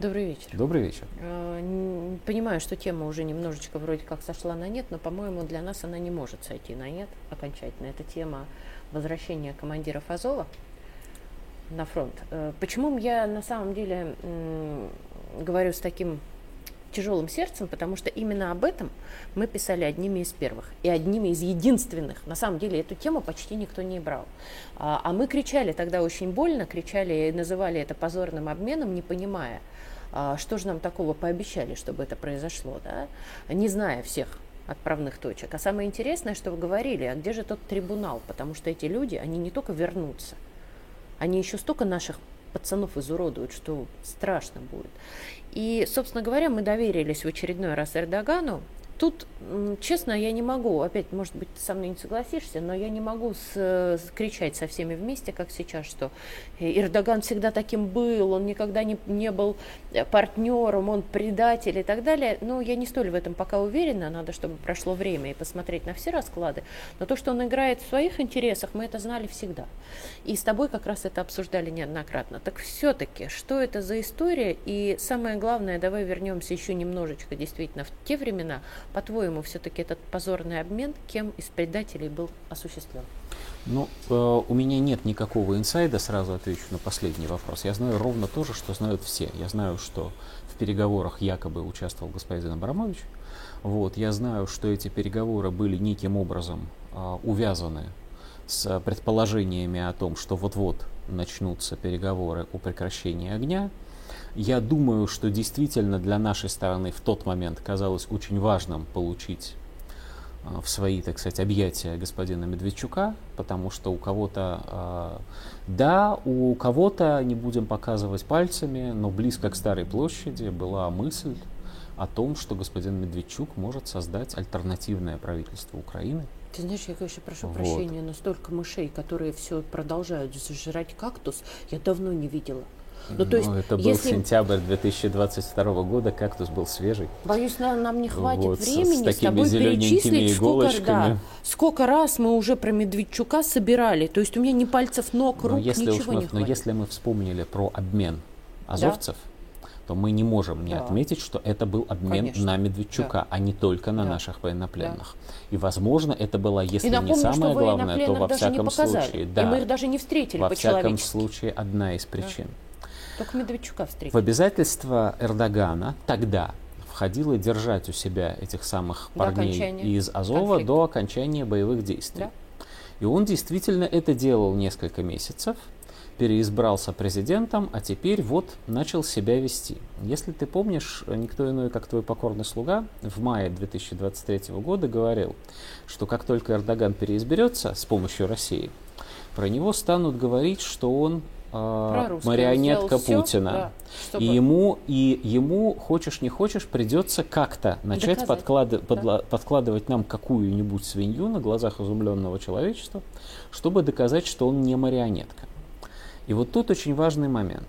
Добрый вечер. Добрый вечер. Э, понимаю, что тема уже немножечко вроде как сошла на нет, но, по-моему, для нас она не может сойти на нет окончательно. Это тема возвращения командиров Азова на фронт. Э, почему я на самом деле говорю с таким тяжелым сердцем, потому что именно об этом мы писали одними из первых и одними из единственных. На самом деле эту тему почти никто не брал. А, а мы кричали тогда очень больно, кричали и называли это позорным обменом, не понимая, а, что же нам такого пообещали, чтобы это произошло, да? не зная всех отправных точек. А самое интересное, что вы говорили, а где же тот трибунал? Потому что эти люди, они не только вернутся, они еще столько наших пацанов изуродуют, что страшно будет. И, собственно говоря, мы доверились в очередной раз Эрдогану, Тут, честно, я не могу, опять, может быть, ты со мной не согласишься, но я не могу с, с, кричать со всеми вместе, как сейчас, что Эрдоган всегда таким был, он никогда не, не был э, партнером, он предатель и так далее. Но я не столь в этом пока уверена, надо, чтобы прошло время и посмотреть на все расклады. Но то, что он играет в своих интересах, мы это знали всегда. И с тобой как раз это обсуждали неоднократно. Так все-таки, что это за история? И самое главное, давай вернемся еще немножечко действительно в те времена, по-твоему, все-таки этот позорный обмен кем из предателей был осуществлен? Ну, э, у меня нет никакого инсайда, сразу отвечу на последний вопрос. Я знаю ровно то же, что знают все. Я знаю, что в переговорах якобы участвовал господин Абрамович. Вот, я знаю, что эти переговоры были неким образом э, увязаны с предположениями о том, что вот-вот начнутся переговоры о прекращении огня. Я думаю, что действительно для нашей стороны в тот момент казалось очень важным получить а, в свои, так сказать, объятия господина Медведчука, потому что у кого-то, а, да, у кого-то, не будем показывать пальцами, но близко к Старой площади была мысль о том, что господин Медведчук может создать альтернативное правительство Украины. Ты знаешь, я, конечно, прошу вот. прощения, но столько мышей, которые все продолжают зажирать кактус, я давно не видела. Ну, то есть, ну, это был если... сентябрь 2022 года, кактус был свежий. Боюсь, нам, нам не хватит вот, времени с, с, с тобой перечислить, сколько, да, сколько раз мы уже про Медведчука собирали. То есть у меня ни пальцев ног, рук, но если ничего мы, не хватит. Но если мы вспомнили про обмен азовцев, да? то мы не можем не да. отметить, что это был обмен Конечно. на Медведчука, да. а не только на да. наших военнопленных. Да. И, возможно, это было, если напомню, не самое главное, то во всяком случае, да, и мы их даже не встретили во всяком случае, одна из причин. Да. Только Медведчука встретили. В обязательства Эрдогана тогда входило держать у себя этих самых парней из Азова конфликта. до окончания боевых действий. Да. И он действительно это делал несколько месяцев, переизбрался президентом, а теперь вот начал себя вести. Если ты помнишь, никто иной, как твой покорный слуга, в мае 2023 года говорил, что как только Эрдоган переизберется с помощью России, про него станут говорить, что он э, марионетка Путина. Да, чтобы... И ему, и ему, хочешь не хочешь, придется как-то начать подклад... да. подкладывать нам какую-нибудь свинью на глазах изумленного человечества, чтобы доказать, что он не марионетка. И вот тут очень важный момент.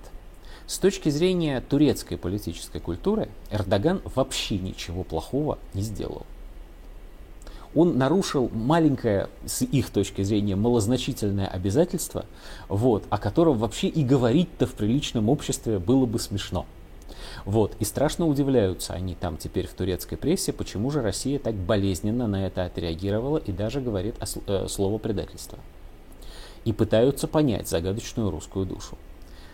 С точки зрения турецкой политической культуры, Эрдоган вообще ничего плохого не сделал он нарушил маленькое, с их точки зрения, малозначительное обязательство, вот, о котором вообще и говорить-то в приличном обществе было бы смешно. Вот. И страшно удивляются они там теперь в турецкой прессе, почему же Россия так болезненно на это отреагировала и даже говорит о, э, слово предательство. И пытаются понять загадочную русскую душу.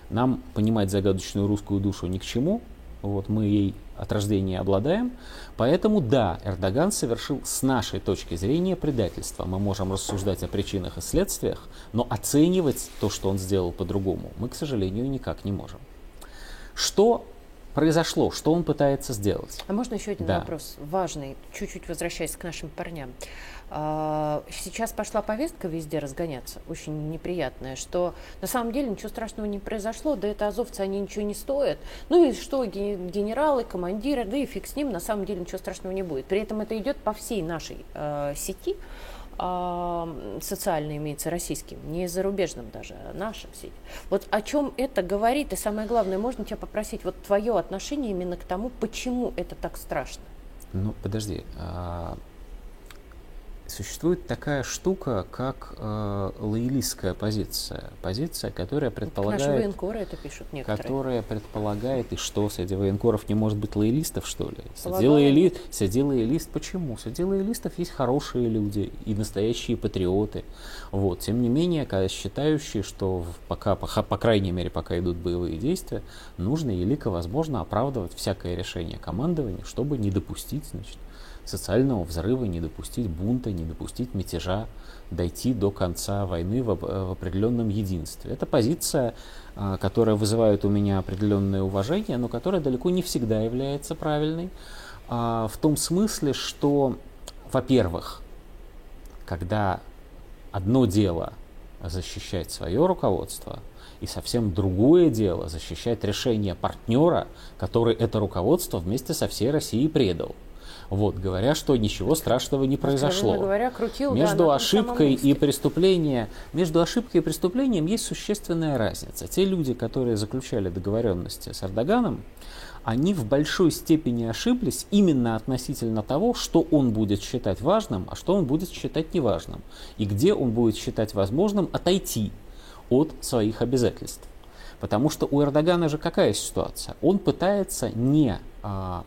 Нам понимать загадочную русскую душу ни к чему, вот мы ей от рождения обладаем. Поэтому да, Эрдоган совершил с нашей точки зрения предательство. Мы можем рассуждать о причинах и следствиях, но оценивать то, что он сделал по-другому, мы, к сожалению, никак не можем. Что произошло, что он пытается сделать? А можно еще один да. вопрос, важный, чуть-чуть возвращаясь к нашим парням. А, сейчас пошла повестка везде разгоняться, очень неприятная, что на самом деле ничего страшного не произошло, да это азовцы, они ничего не стоят. Ну и что, генералы, командиры, да и фиг с ним, на самом деле ничего страшного не будет. При этом это идет по всей нашей э, сети, социально имеется российским, не зарубежным даже, а нашим сети. Вот о чем это говорит, и самое главное, можно тебя попросить, вот твое отношение именно к тому, почему это так страшно? Ну, подожди, а существует такая штука, как э, лоялистская позиция. Позиция, которая предполагает... Наши военкоры это пишут некоторые. Которая предполагает, и что, среди военкоров не может быть лоялистов, что ли? Среди, лояли... среди лоялист, почему? Среди лоялистов есть хорошие люди и настоящие патриоты. Вот. Тем не менее, считающие, что пока, по, по крайней мере, пока идут боевые действия, нужно и лико возможно оправдывать всякое решение командования, чтобы не допустить значит, социального взрыва, не допустить бунта, не допустить мятежа, дойти до конца войны в, в определенном единстве. Это позиция, а, которая вызывает у меня определенное уважение, но которая далеко не всегда является правильной. А, в том смысле, что, во-первых, когда одно дело защищать свое руководство, и совсем другое дело защищать решение партнера, который это руководство вместе со всей Россией предал. Вот, говоря, что ничего страшного не произошло. Говоря, крутил, между да, ошибкой и преступлением, между ошибкой и преступлением есть существенная разница. Те люди, которые заключали договоренности с Эрдоганом, они в большой степени ошиблись именно относительно того, что он будет считать важным, а что он будет считать неважным, и где он будет считать возможным отойти от своих обязательств. Потому что у Эрдогана же какая ситуация? Он пытается не а,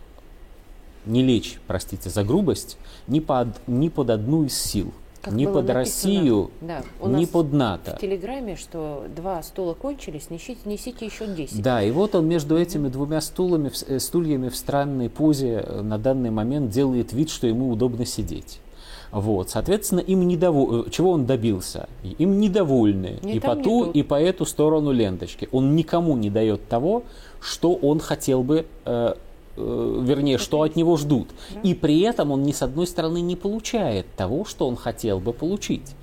не лечь, простите за грубость, ни под, ни под одну из сил. Как ни под написано, Россию, да, ни под НАТО. В Телеграме, что два стула кончились, несите, несите еще 10. Да, и вот он между этими двумя стулами, э, стульями в странной позе э, на данный момент делает вид, что ему удобно сидеть. Вот, соответственно, им недовол... Э, чего он добился? Им недовольны ни и по ту, и по эту сторону ленточки. Он никому не дает того, что он хотел бы Э, вернее, что от него ждут. И при этом он ни с одной стороны не получает того, что он хотел бы получить.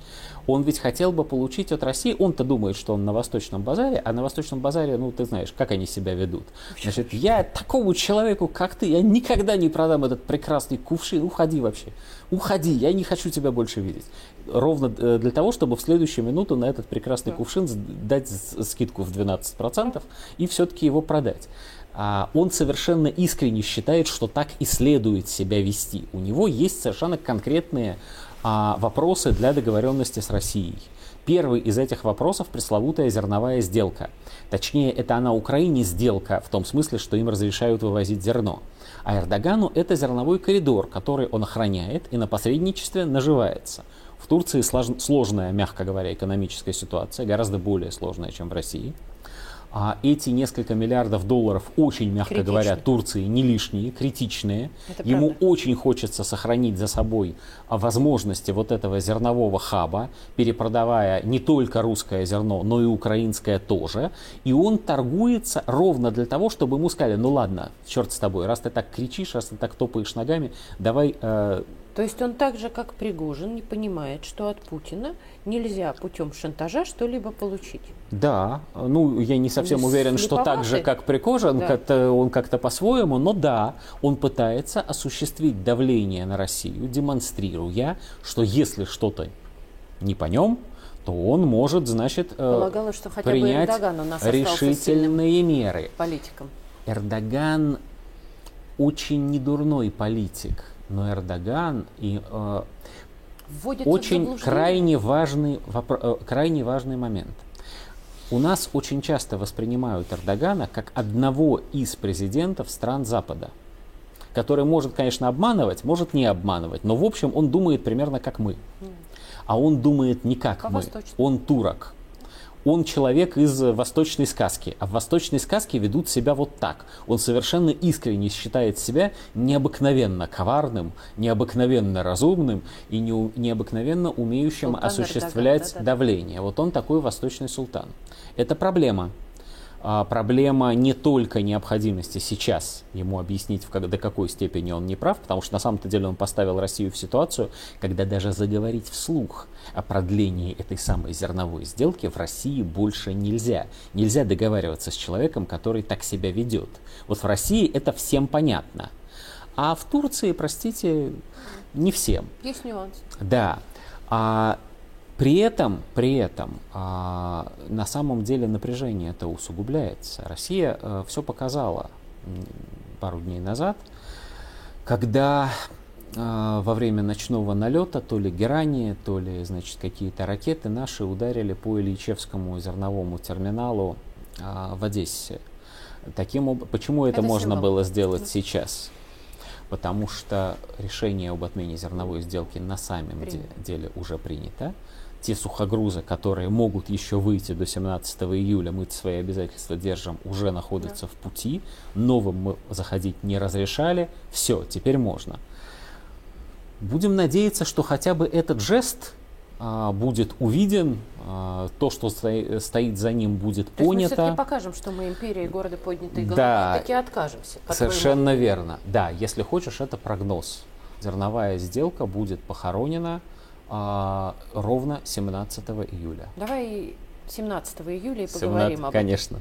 Он ведь хотел бы получить от России, он-то думает, что он на Восточном базаре, а на Восточном базаре, ну, ты знаешь, как они себя ведут. Значит, я такому человеку, как ты, я никогда не продам этот прекрасный кувшин, уходи вообще, уходи, я не хочу тебя больше видеть. Ровно э, для того, чтобы в следующую минуту на этот прекрасный кувшин дать скидку в 12% и все-таки его продать. А, он совершенно искренне считает, что так и следует себя вести. У него есть совершенно конкретные а, вопросы для договоренности с Россией. Первый из этих вопросов – пресловутая зерновая сделка. Точнее, это она Украине сделка, в том смысле, что им разрешают вывозить зерно. А Эрдогану это зерновой коридор, который он охраняет и на посредничестве наживается. В Турции сложная, мягко говоря, экономическая ситуация, гораздо более сложная, чем в России. А эти несколько миллиардов долларов, очень мягко Критичны. говоря, Турции не лишние, критичные. Это Ему правда. очень хочется сохранить за собой а, возможности вот этого зернового хаба, перепродавая не только русское зерно, но и украинское тоже. И он торгуется ровно для того, чтобы ему сказали, ну ладно, черт с тобой, раз ты так кричишь, раз ты так топаешь ногами, давай... Э, то есть он так же, как Пригожин, не понимает, что от Путина нельзя путем шантажа что-либо получить. Да, ну я не совсем он уверен, что так же, как Пригожин, да. как он как-то по-своему, но да, он пытается осуществить давление на Россию, демонстрируя, что если что-то не по нем, то он может, значит, э, Полагала, что хотя принять бы решительные меры. Политиком. Эрдоган очень недурной политик но Эрдоган и э, очень крайне важный, вопро- э, крайне важный момент. У нас очень часто воспринимают Эрдогана как одного из президентов стран Запада, который может, конечно, обманывать, может не обманывать, но в общем он думает примерно как мы. А он думает не как мы, он турок он человек из восточной сказки, а в восточной сказке ведут себя вот так. Он совершенно искренне считает себя необыкновенно коварным, необыкновенно разумным и не, необыкновенно умеющим султан осуществлять Эрдоган, да, да, давление. Вот он такой восточный султан. Это проблема. А, проблема не только необходимости сейчас ему объяснить, в, до какой степени он не прав, потому что на самом-то деле он поставил Россию в ситуацию, когда даже заговорить вслух о продлении этой самой зерновой сделки в России больше нельзя. Нельзя договариваться с человеком, который так себя ведет. Вот в России это всем понятно. А в Турции, простите, не всем. Есть нюанс. Да. А при этом, при этом а, на самом деле напряжение это усугубляется. Россия а, все показала пару дней назад, когда э, во время ночного налета то ли герани, то ли, значит, какие-то ракеты наши ударили по Ильичевскому зерновому терминалу э, в Одессе. Таким об... Почему это, это можно символ. было сделать сейчас? Потому что решение об отмене зерновой сделки на самом де- деле уже принято те сухогрузы, которые могут еще выйти до 17 июля, мы свои обязательства держим, уже находятся да. в пути. Новым мы заходить не разрешали. Все, теперь можно. Будем надеяться, что хотя бы этот жест а, будет увиден, а, то, что стои, стоит за ним, будет то понято. Есть мы все-таки покажем, что мы империя города поднятой головы, да, таки откажемся. Совершенно верно. Да, если хочешь, это прогноз. Зерновая сделка будет похоронена а, ровно 17 июля. Давай 17 июля и поговорим 17, об этом. Конечно.